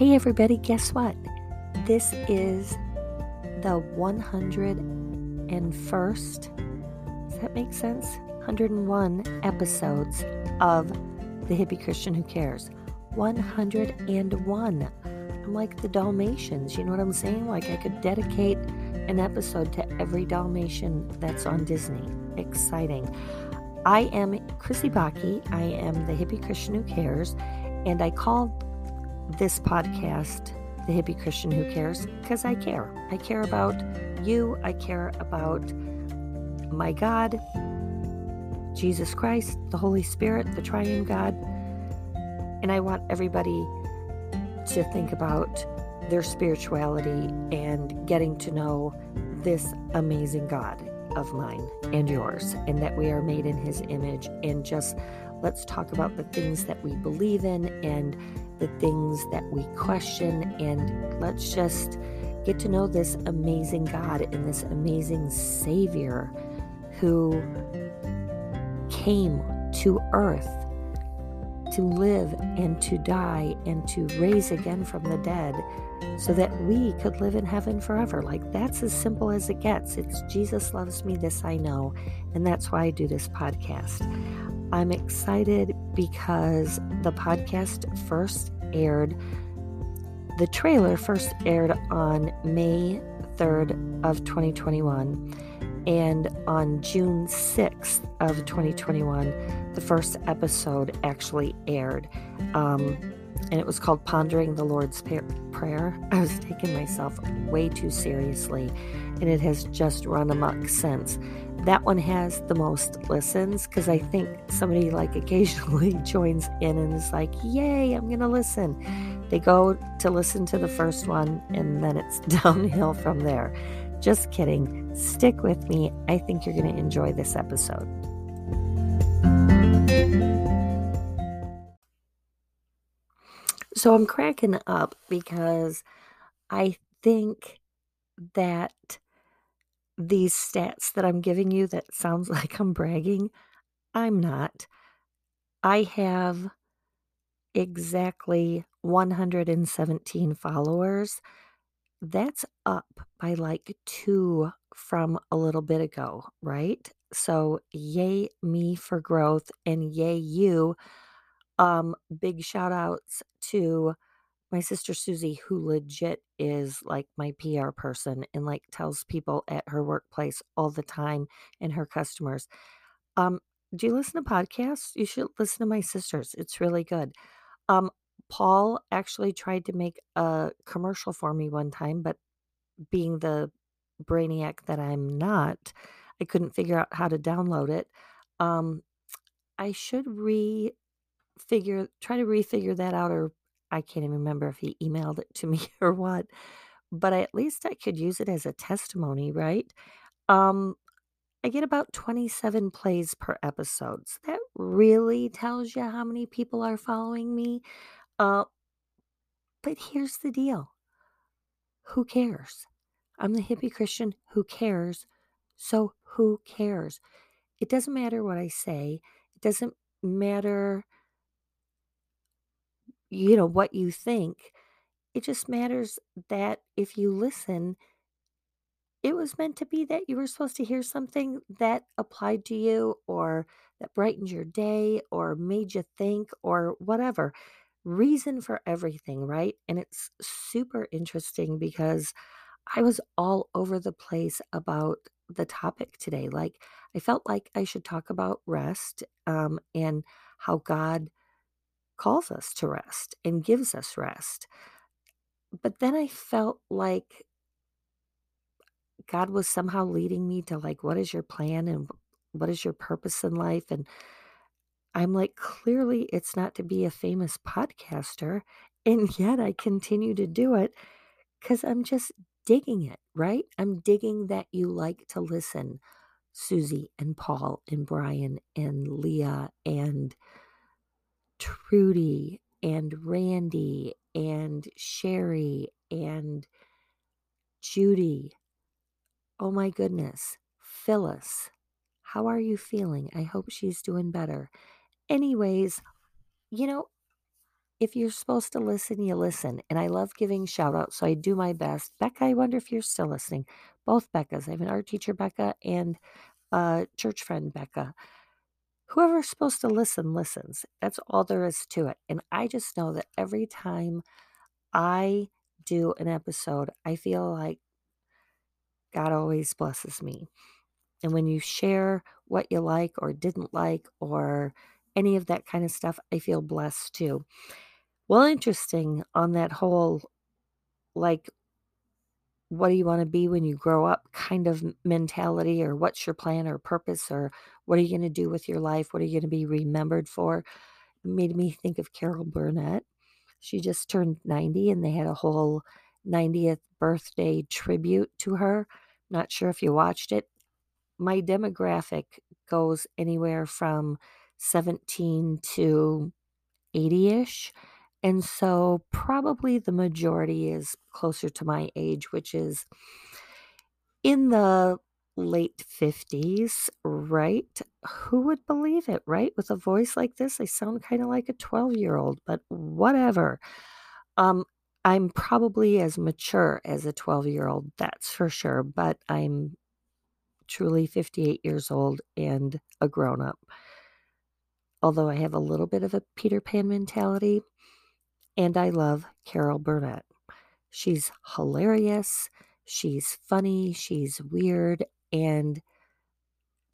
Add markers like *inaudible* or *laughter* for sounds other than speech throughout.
Hey, everybody, guess what? This is the 101st, does that make sense? 101 episodes of The Hippie Christian Who Cares. 101. I'm like the Dalmatians, you know what I'm saying? Like I could dedicate an episode to every Dalmatian that's on Disney. Exciting. I am Krissy Bakke. I am the hippie Christian who cares, and I call this podcast the hippie Christian who cares because I care. I care about you. I care about my God, Jesus Christ, the Holy Spirit, the Triune God, and I want everybody to think about their spirituality and getting to know this amazing God of mine and yours, and that we are made in His image. And just let's talk about the things that we believe in and the things that we question, and let's just get to know this amazing God and this amazing Savior who came to earth to live and to die and to raise again from the dead so that we could live in heaven forever. Like that's as simple as it gets. It's Jesus loves me, this I know. And that's why I do this podcast. I'm excited because the podcast first aired, the trailer first aired on May 3rd of 2021 and on June 6th of 2021, the first episode actually aired. Um, and it was called Pondering the Lord's Prayer. I was taking myself way too seriously, and it has just run amok since. That one has the most listens because I think somebody like *laughs* occasionally joins in and is like, Yay, I'm going to listen. They go to listen to the first one, and then it's *laughs* downhill from there. Just kidding. Stick with me. I think you're going to enjoy this episode. So I'm cracking up because I think that these stats that I'm giving you that sounds *laughs* like I'm bragging, I'm not. I have exactly 117 followers that's up by like two from a little bit ago, right? So, yay me for growth and yay you. Um, big shout outs to my sister Susie, who legit is like my PR person and like tells people at her workplace all the time and her customers. Um, do you listen to podcasts? You should listen to my sisters. It's really good. Um, Paul actually tried to make a commercial for me one time, but being the brainiac that I'm not, I couldn't figure out how to download it. Um, I should refigure, try to refigure that out, or I can't even remember if he emailed it to *laughs* me or what. But I, at least I could use it as a testimony, right? Um, I get about 27 plays per episode. So that really tells you how many people are following me. Uh, but here's the deal who cares? I'm the hippie Christian who cares. So who cares? It doesn't matter what I say. It doesn't matter, you know, what you think. It just matters that if you listen, it was meant to be that you were supposed to hear something that applied to you or that brightened your day or made you think or whatever reason for everything, right? And it's super interesting because I was all over the place about the topic today. Like, I felt like I should talk about rest um, and how God calls us to rest and gives us rest. But then I felt like God was somehow leading me to, like, what is your plan and what is your purpose in life? And I'm like, clearly it's not to be a famous podcaster. And yet I continue to do it because I'm just digging it, right? I'm digging that you like to listen, Susie and Paul and Brian and Leah and Trudy and Randy and Sherry and Judy. Oh my goodness. Phyllis, how are you feeling? I hope she's doing better. Anyways, you know, if you're supposed to listen, you listen. And I love giving shout outs, so I do my best. Becca, I wonder if you're still listening. Both Beccas. I have an art teacher, Becca, and a church friend, Becca. Whoever's supposed to listen, listens. That's all there is to it. And I just know that every time I do an episode, I feel like God always blesses me. And when you share what you like or didn't like or any of that kind of stuff, I feel blessed too. Well, interesting on that whole like, what do you want to be when you grow up kind of mentality, or what's your plan or purpose, or what are you going to do with your life? What are you going to be remembered for? It made me think of Carol Burnett. She just turned 90 and they had a whole 90th birthday tribute to her. Not sure if you watched it. My demographic goes anywhere from 17 to 80 ish. And so, probably the majority is closer to my age, which is in the late 50s, right? Who would believe it, right? With a voice like this, I sound kind of like a 12 year old, but whatever. Um, I'm probably as mature as a 12 year old, that's for sure, but I'm truly 58 years old and a grown up. Although I have a little bit of a Peter Pan mentality, and I love Carol Burnett. She's hilarious, she's funny, she's weird, and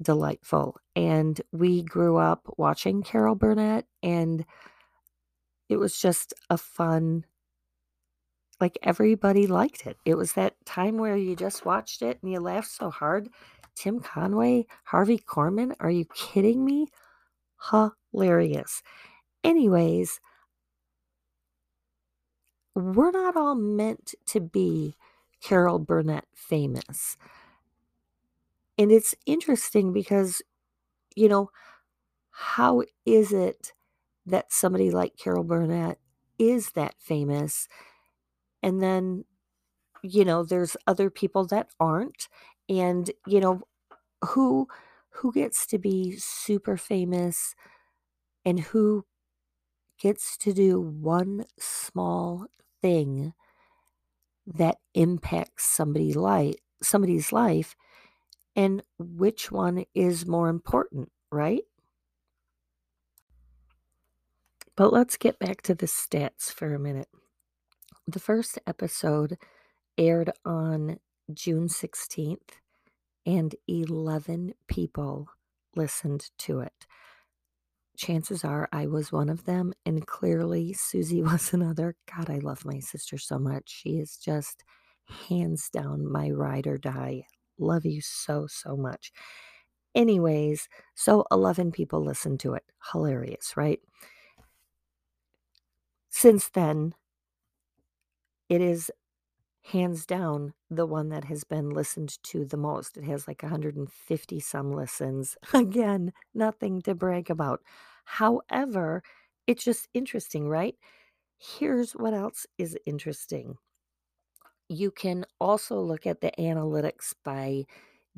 delightful. And we grew up watching Carol Burnett, and it was just a fun, like everybody liked it. It was that time where you just watched it and you laughed so hard. Tim Conway, Harvey Korman, are you kidding me? Hilarious. Anyways, we're not all meant to be Carol Burnett famous. And it's interesting because, you know, how is it that somebody like Carol Burnett is that famous? And then, you know, there's other people that aren't. And, you know, who who gets to be super famous and who gets to do one small thing that impacts somebody life somebody's life and which one is more important, right? But let's get back to the stats for a minute. The first episode aired on June 16th, and 11 people listened to it chances are I was one of them. And clearly, Susie *laughs* was another. God, I love my sister so much. She is just hands down my ride or die. Love you so, so much. Anyways, so 11 people listened to it. Hilarious, right? Since then, it is hands down the one that has been listened to the most. It has like 150 some listens. *laughs* Again, nothing to brag about. However, it's just interesting, right? Here's what else is interesting. You can also look at the analytics by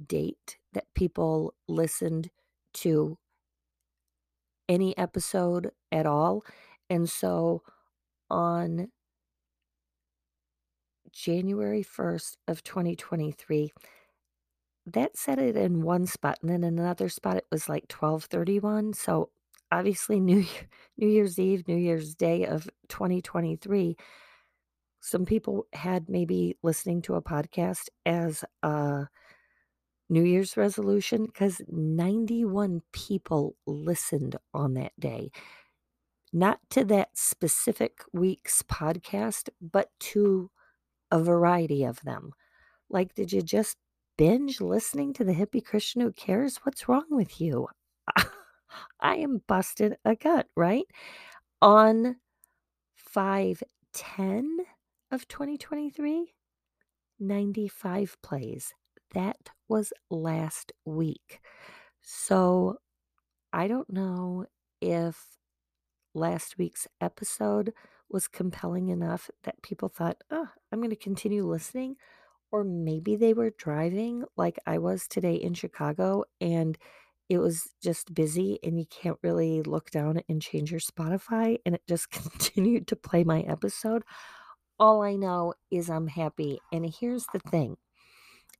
date that people listened to any episode at all. And so on January 1st of 2023. That set it in one spot, and then in another spot it was like 1231. So obviously *laughs* New Year, New Year's Eve, New Year's Day of 2023, some people had maybe listening to a podcast as a New Year's resolution because 91 people listened on that day. Not to that specific week's podcast, but to a variety of them. Like, did you just binge listening to the hippie Christian who cares? What's wrong with you? *laughs* I am busted a gut, right? On 510 of 2023, 95 plays. That was last week. So I don't know if last week's episode was compelling enough that people thought, oh, I'm going to continue listening. Or maybe they were driving like I was today in Chicago and it was just busy and you can't really look down and change your Spotify and it just *laughs* continued to play my episode. All I know is I'm happy. And here's the thing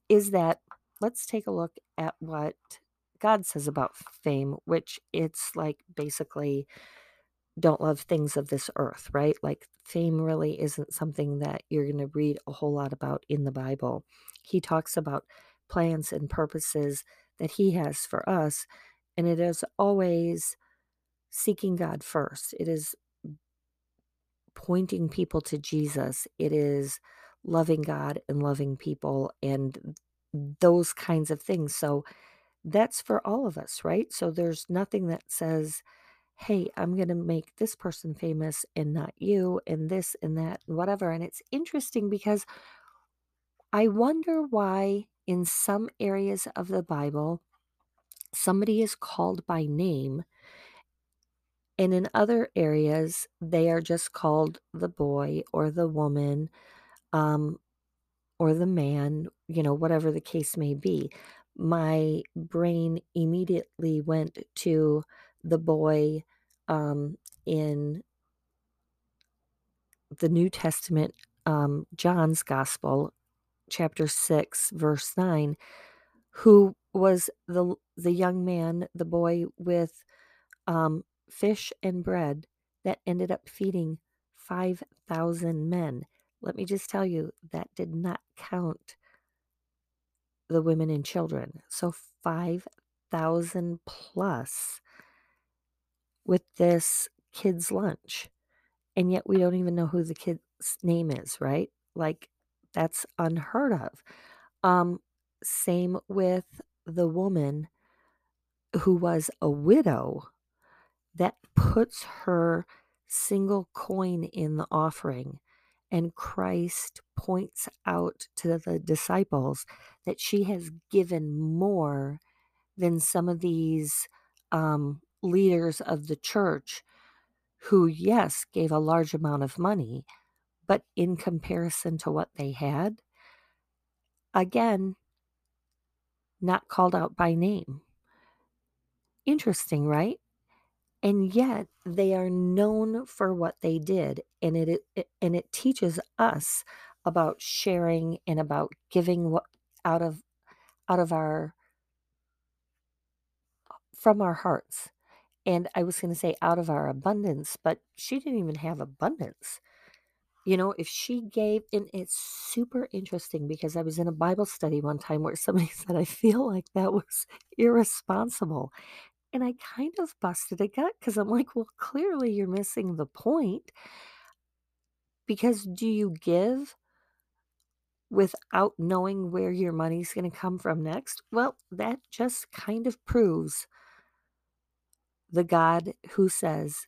is that let's take a look at what God says about fame, which it's like basically don't love things of this earth, right? Like fame really isn't something that you're going to read a whole lot about in the Bible. He talks about plans and purposes that he has for us, and it is always seeking God first. It is pointing people to Jesus. It is loving God and loving people and those kinds of things. So that's for all of us, right? So there's nothing that says, hey, I'm going to make this person famous and not you, and this and that, and whatever. And it's interesting because I wonder why in some areas of the Bible, somebody is called by name, and in other areas, they are just called the boy or the woman um, or the man, you know, whatever the case may be. My brain immediately went to the boy um, in the New Testament, um, John's Gospel, chapter 6, verse 9, who was the, the young man, the boy with um, fish and bread that ended up feeding 5,000 men. Let me just tell you, that did not count the women and children. So 5,000 plus with this kid's lunch. And yet we don't even know who the kid's name is, right? Like that's unheard of. Um, same with the woman who was a widow that puts her single coin in the offering. And Christ points out to the disciples that she has given more than some of these um, leaders of the church who, yes, gave a large amount of money, but in comparison to what they had, again, not called out by name. Interesting, right? And yet they are known for what they did, and it, it and it teaches us about sharing and about giving what out of out of our from our hearts and I was going to say out of our abundance, but she didn't even have abundance. You know, if she gave, and it's super interesting because I was in a Bible study one time where somebody *laughs* said, I feel like that was irresponsible. And I kind of busted a gut because I'm like, well, clearly you're missing the point. Because do you give without knowing where your money's going to come from next? Well, that just kind of proves the God who says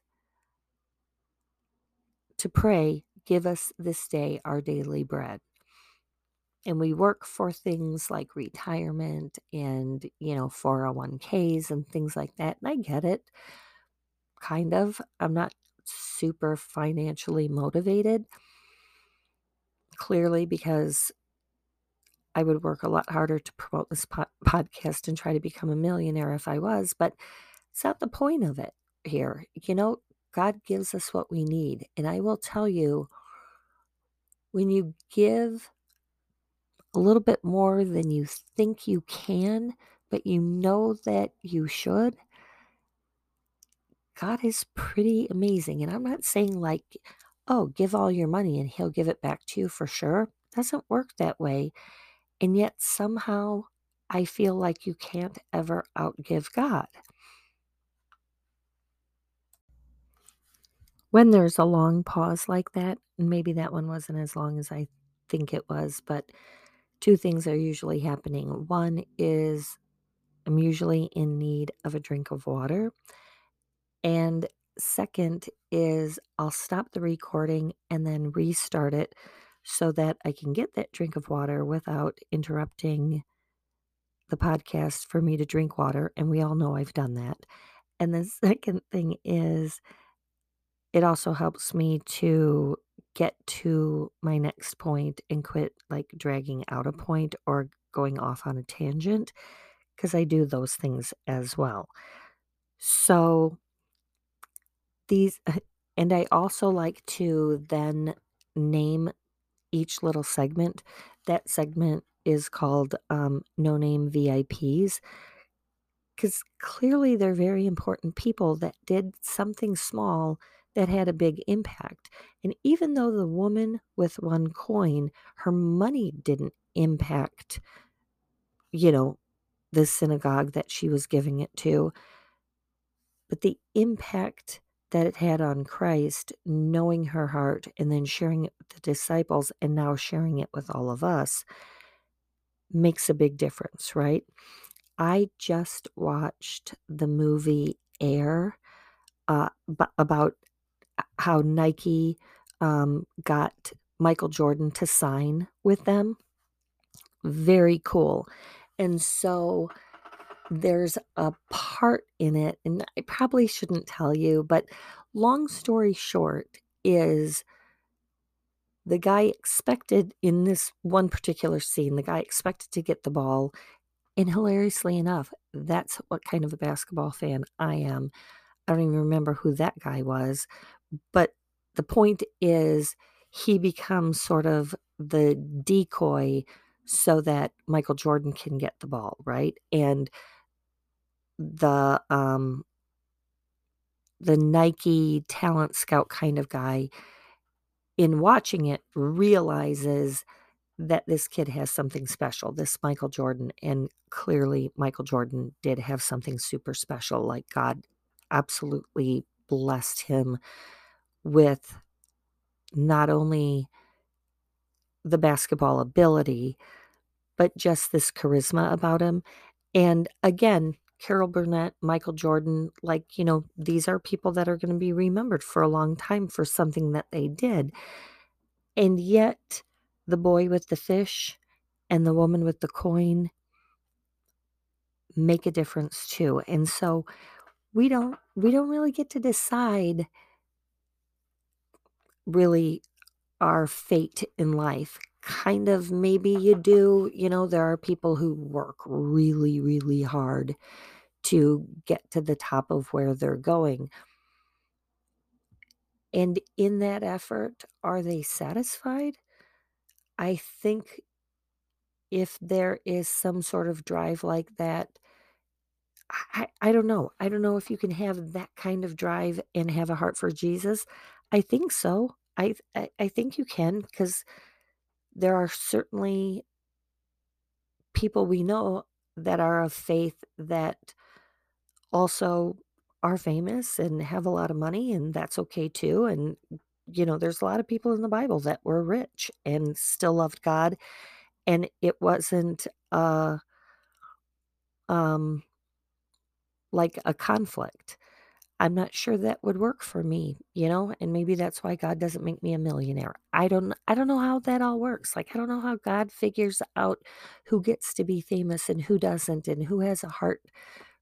to pray, Give us this day our daily bread. And we work for things like retirement and, you know, 401ks and things like that. And I get it, kind of. I'm not super financially motivated, clearly, because I would work a lot harder to promote this po- podcast and try to become a millionaire if I was. But it's not the point of it here. You know, God gives us what we need. And I will tell you, when you give a little bit more than you think you can, but you know that you should, God is pretty amazing. And I'm not saying like, oh, give all your money and he'll give it back to you for sure. It doesn't work that way. And yet somehow I feel like you can't ever outgive God. When there's a long pause like that, maybe that one wasn't as long as I think it was, but two things are usually happening. One is I'm usually in need of a drink of water. And second is I'll stop the recording and then restart it so that I can get that drink of water without interrupting the podcast for me to drink water. And we all know I've done that. And the *laughs* second thing is it also helps me to get to my next point and quit like dragging out a point or going off on a tangent because I do those things as well. So these, *laughs* and I also like to then name each little segment. That segment is called um, No Name VIPs because clearly they're very important people that did something small that had a big impact. And even though the woman with one coin, her money didn't impact, you know, the synagogue that she was giving it to, but the impact that it had on Christ, knowing her heart and then sharing it with the disciples and now sharing it with all of us makes a big difference, right? I just watched the movie Air uh, about how Nike um, got Michael Jordan to sign with them. Very cool. And so there's a part in it, and I probably shouldn't tell you, but long story short is the guy expected in this one particular scene, the guy expected to get the ball. And hilariously enough, that's what kind of a basketball fan I am. I don't even remember who that guy was, but the point is he becomes sort of the decoy so that Michael Jordan can get the ball, right? And the um the Nike talent scout kind of guy in watching it realizes that this kid has something special, this Michael Jordan. And clearly, Michael Jordan did have something super special. Like God absolutely blessed him with not only the basketball ability, but just this charisma about him. And again, Carol Burnett, Michael Jordan, like, you know, these are people that are going to be remembered for a long time for something that they did. And yet, the boy with the fish and the woman with the coin make a difference too. And so we don't we don't really get to decide really our fate in life. Kind of maybe you do, you know, there are people who work really really hard to get to the top of where they're going. And in that effort, are they satisfied? I think if there is some sort of drive like that, I, I don't know. I don't know if you can have that kind of drive and have a heart for Jesus. I think so. I I, I think you can because there are certainly people we know that are of faith that also are famous and have a lot of money, and that's okay too. And you know, there's a lot of people in the Bible that were rich and still loved God, and it wasn't uh um like a conflict. I'm not sure that would work for me, you know, and maybe that's why God doesn't make me a millionaire. I don't I don't know how that all works. Like I don't know how God figures out who gets to be famous and who doesn't and who has a heart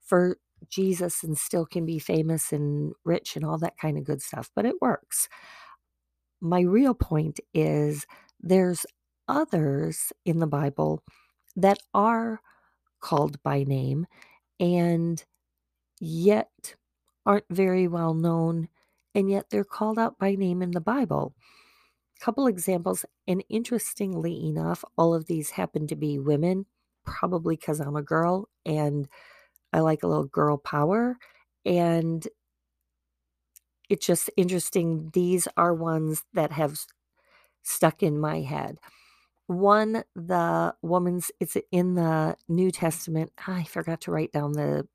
for Jesus and still can be famous and rich and all that kind of good stuff, but it works. My real point is there's others in the Bible that are called by name and yet aren't very well known, and yet they're called out by name in the Bible. A Couple examples, and interestingly enough, all of these happen to be women, probably because I'm a girl and I like a little girl power. And it's just interesting. These are ones that have stuck in my head. One, the woman's, it's in the New Testament. I forgot to write down the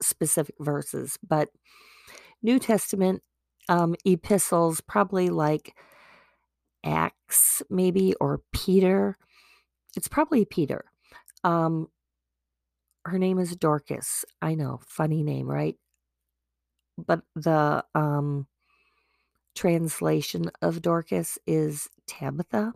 specific verses, but New Testament um, epistles, probably like Acts, maybe, or Peter. It's probably Peter. Um, her name is Dorcas. I know, funny name, right? But the um, translation of Dorcas is Tabitha.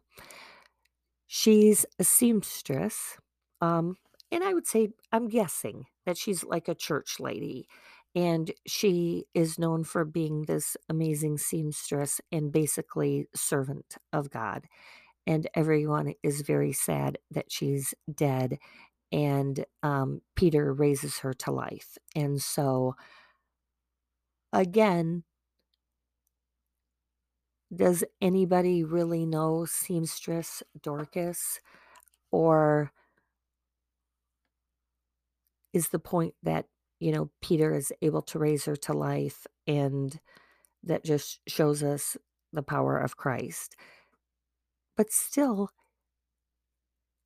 She's a seamstress. Um, and I would say, I'm guessing that she's like a church lady. And she is known for being this amazing seamstress and basically servant of God. And everyone is very sad that she's dead. and um, Peter raises her to life. And so, again, does anybody really know seamstress Dorcas? Or is the point that, you know, Peter is able to raise her to life and that just shows us the power of Christ? But still,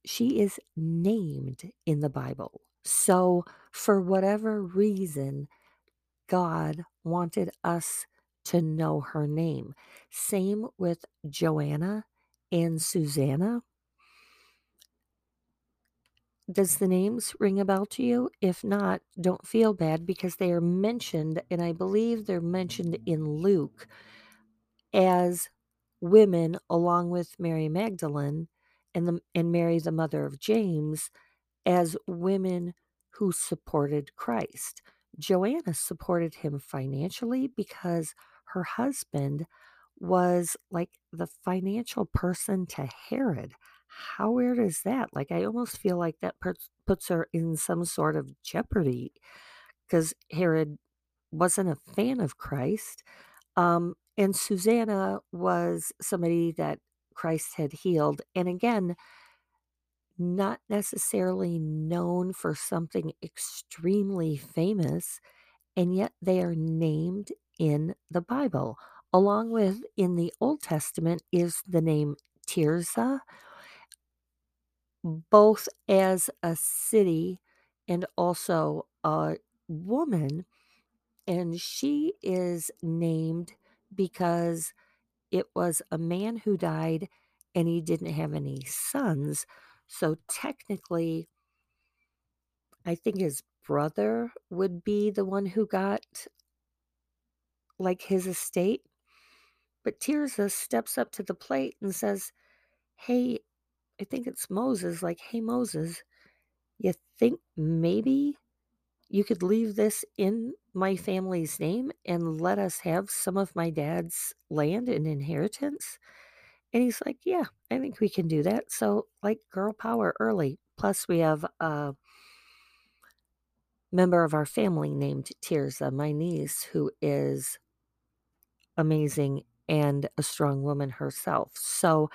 she is named in the Bible. So, for whatever reason, God wanted us to know her name. Same with Joanna and Susanna. Does the names ring a bell to you? If not, don't feel bad because they are mentioned, and I believe they're mentioned in Luke as women, along with Mary Magdalene and, the, and Mary, the mother of James, as women who supported Christ. Joanna supported him financially because her husband was like the financial person to Herod. How weird is that? Like, I almost feel like that puts, puts her in some sort of jeopardy because Herod wasn't a fan of Christ. Um, and Susanna was somebody that Christ had healed. And again, not necessarily known for something extremely famous, and yet they are named in the Bible. Along with in the Old Testament is the name Tirzah, both as a city and also a woman. And she is named because it was a man who died and he didn't have any sons. So technically, I think his brother would be the one who got like his estate. But Tirzah steps up to the plate and says, Hey, I think it's Moses, like, hey, Moses, you think maybe you could leave this in my family's name and let us have some of my dad's land and inheritance? And he's like, Yeah, I think we can do that. So, like, girl power early. Plus, we have a member of our family named Tirza, my niece, who is amazing and a strong woman herself. So,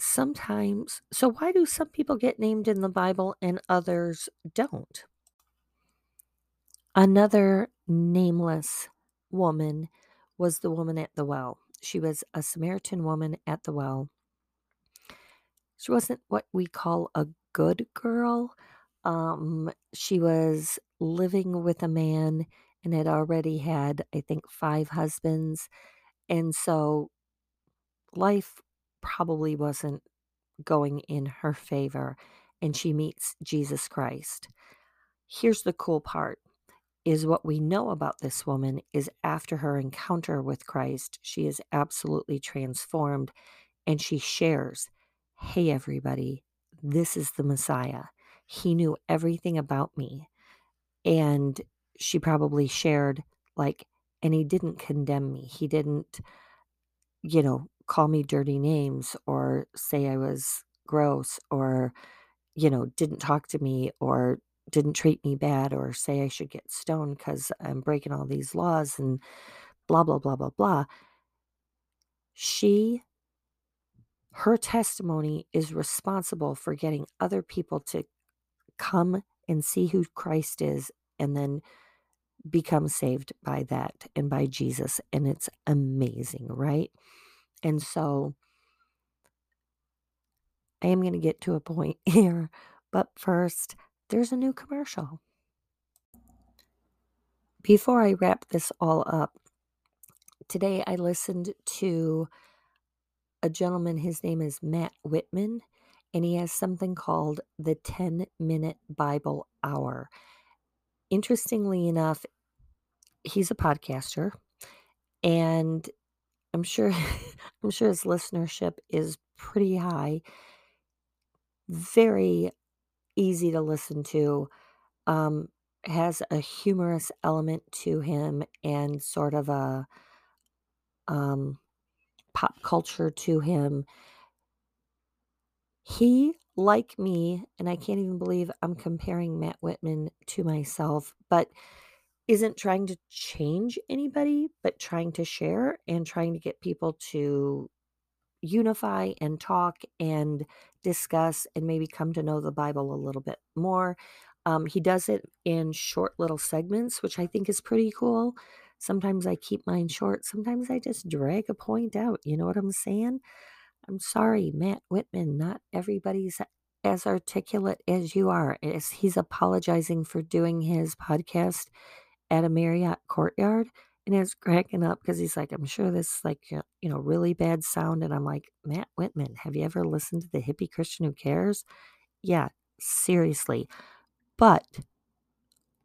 sometimes, so why do some people get named in the Bible and others don't? Another nameless woman was the woman at the well. She was a Samaritan woman at the well. She wasn't what we call a good girl. Um, she was living with a man and had already had, I think, five husbands. And so life probably wasn't going in her favor. And she meets Jesus Christ. Here's the cool part is what we know about this woman is after her encounter with Christ, she is absolutely transformed and she shares, Hey, everybody, this is the Messiah. He knew everything about me. And she probably shared, like, and he didn't condemn me. He didn't, you know, call me dirty names or say I was gross or, you know, didn't talk to me or didn't treat me bad or say I should get stoned because I'm breaking all these laws and blah, blah, blah, blah, blah. She, her testimony is responsible for getting other people to come and see who Christ is and then become saved by that and by Jesus. And it's amazing, right? And so I am going to get to a point *laughs* here. But first, there's a new commercial. Before I wrap this all up, today I listened to a gentleman, his name is Matt Whitman, and he has something called the 10 Minute Bible Hour. Interestingly enough, he's a podcaster, and I'm sure *laughs* I'm sure his listenership is pretty high. Very easy to listen to. Um, has a humorous element to him and sort of a um, pop culture to him. He like me, and I can't even believe I'm comparing Matt Whitman to myself, but isn't trying to change anybody, but trying to share and trying to get people to unify and talk and discuss and maybe come to know the Bible a little bit more. Um, he does it in short little segments, which I think is pretty cool. Sometimes I keep mine short. Sometimes I just drag a point out. You know what I'm saying? I'm sorry, Matt Whitman. Not everybody's as articulate as you are. As he's apologizing for doing his podcast at a Marriott courtyard. And it's cracking up because he's like, I'm sure this is like, uh, you know, really bad sound. And I'm like, Matt Whitman, have you ever listened to the hippie Christian who cares? Yeah, seriously. But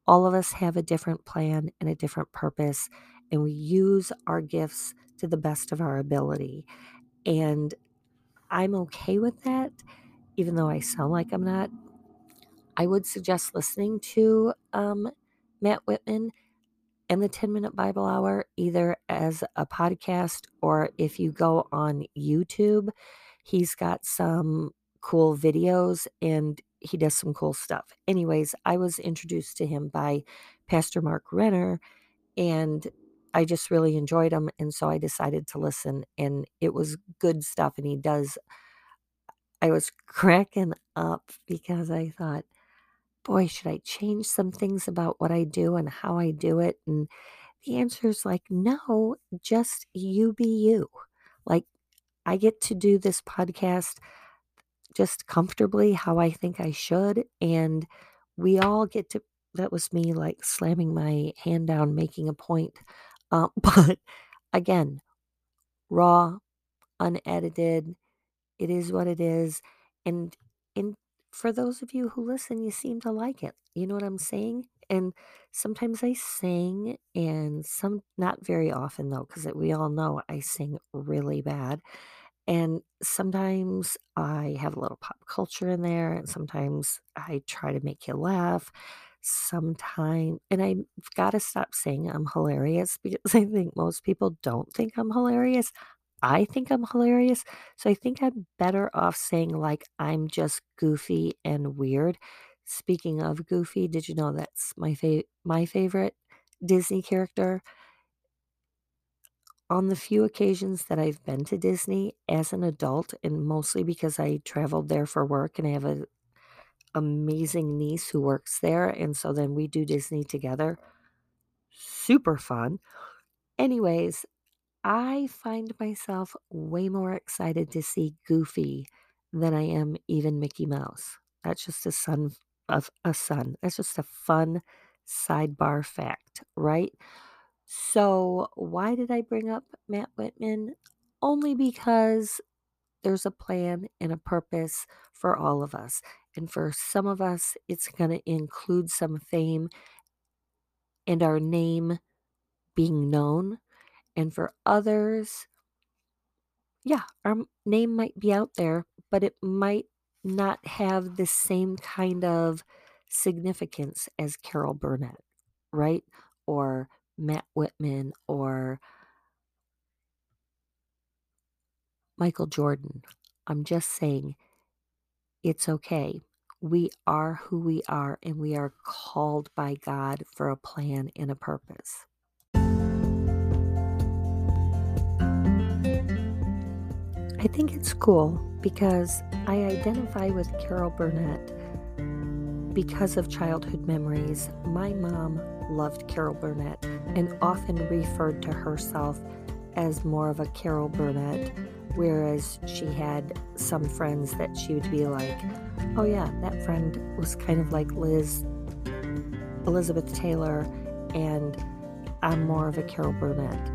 all of us have a different plan and a different purpose, and we use our gifts to the best of our ability. And I'm okay with that, even though I sound like I'm not. I would suggest listening to um, Matt Whitman and the 10 Minute Bible Hour either as a podcast or if you go on YouTube, he's got some cool videos and he does some cool stuff. Anyways, I was introduced to him by Pastor Mark Renner and I just really enjoyed him. And so I decided to listen and it was good stuff. And he does, I was *laughs* cracking up because I thought, boy, should I change some things about what I do and how I do it? And the answer is like, no, just you be you. Like, I get to do this podcast just comfortably how I think I should. And we all get to, that was me like slamming my hand down, making a point. Uh, *laughs* but again, raw, unedited, it is what it is. And in for those of you who listen, you seem to like it. You know what I'm saying? And sometimes I sing, and some, not very often though, because we all know I sing really bad. And sometimes I have a little pop culture in there, and sometimes I try to make you laugh. Sometimes, and I've got to stop saying I'm hilarious *laughs* because I think most people don't think I'm hilarious. I think I'm hilarious. So I think I'm better off saying, like, I'm just goofy and weird. Speaking of goofy, did you know that's my, fa- my favorite Disney character? On the few occasions that I've been to Disney as an adult, and mostly because I traveled there for work and I have an amazing niece who works there. And so then we do Disney together. Super fun. Anyways, I find myself way more excited to see Goofy than I am even Mickey Mouse. That's just a son of a son. That's just a fun sidebar fact, right? So, why did I bring up Matt Whitman? Only because there's a plan and a purpose for all of us. And for some of us, it's going to include some fame and our name being known and for others, yeah, our name might be out there, but it might not have the same kind of significance as Carol Burnett, right? Or Matt Whitman or Michael Jordan. I'm just saying it's okay. We are who we are, and we are called by God for a plan and a purpose. I think it's cool because I identify with Carol Burnett because of childhood memories. My mom loved Carol Burnett and often referred to herself as more of a Carol Burnett, whereas she had some friends that she would be like, oh, yeah, that friend was kind of like Liz, Elizabeth Taylor, and I'm more of a Carol Burnett.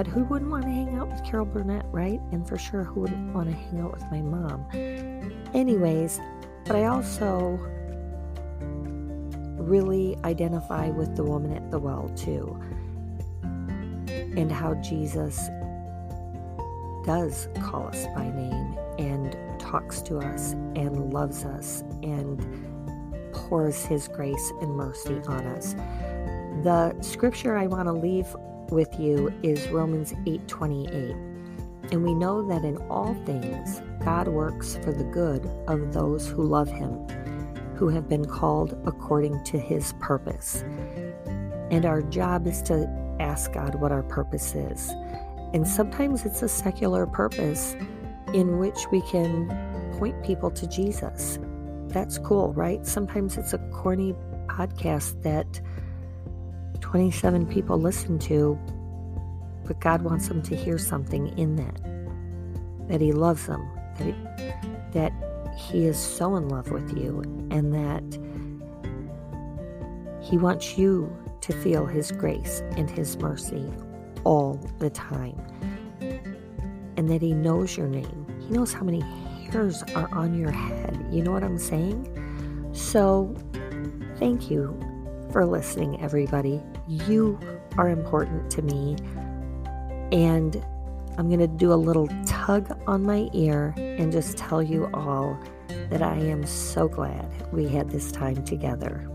But who wouldn't want to hang out with Carol Burnett, right? And for sure, who wouldn't want to hang out with my mom? Anyways, but I also really identify with the woman at the well, too, and how Jesus does call us by name and talks to us and loves us and pours his grace and mercy on us. The scripture I want to leave with you is Romans 8:28. And we know that in all things, God works for the good of those who love Him, who have been called according to His purpose. And our job is to ask God what our purpose is. And sometimes it's a secular purpose in which we can point people to Jesus. That's cool, right? Sometimes it's a corny podcast that 27 people listen to, but God wants them to hear something in that. That He loves them, that He, that he is so in love with you, and that He wants you to feel His grace and His mercy all the time. And that He knows your name. He knows how many hairs are on your head. You know what I'm saying? So, thank you for listening, everybody. You are important to me. And I'm going to do a little tug on my ear and just tell you all that I am so glad we had this time together.